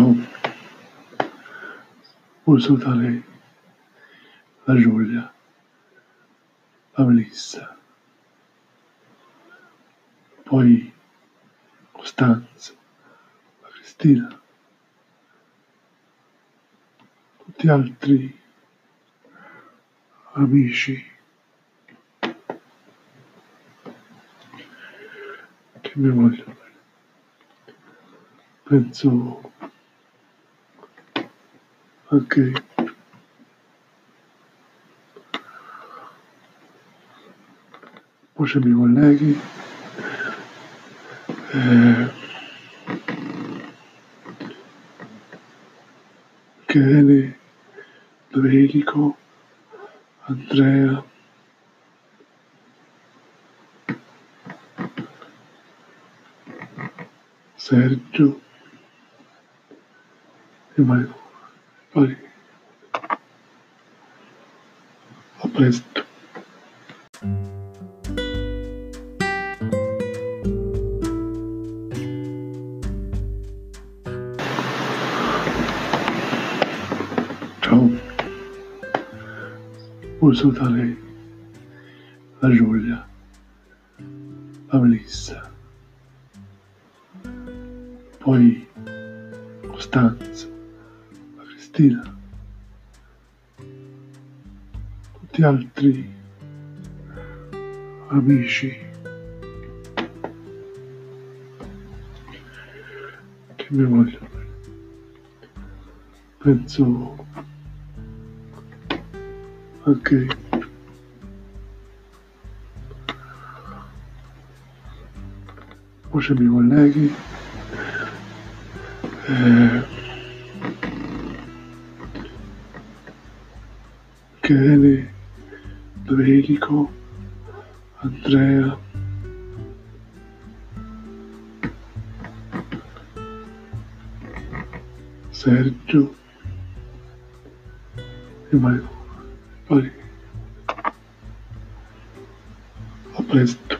Ciao. Voglio salutare la Giulia, la Melissa, poi Costanza, la Cristina, tutti altri amici che mi vogliono bene. Penso anche poi c'è i miei colleghi eh, Chele, Domenico, Andrea, Sergio e Mario. Poi, a presto. Ciao. Voglio salutare la Giulia, la Melissa, poi Costanza, la Cristina, tutti altri amici. Che mi vogliono. Penso anche i miei colleghi. Eh, Chele, Domenico, Andrea, Sergio e Mario. Poi, a presto.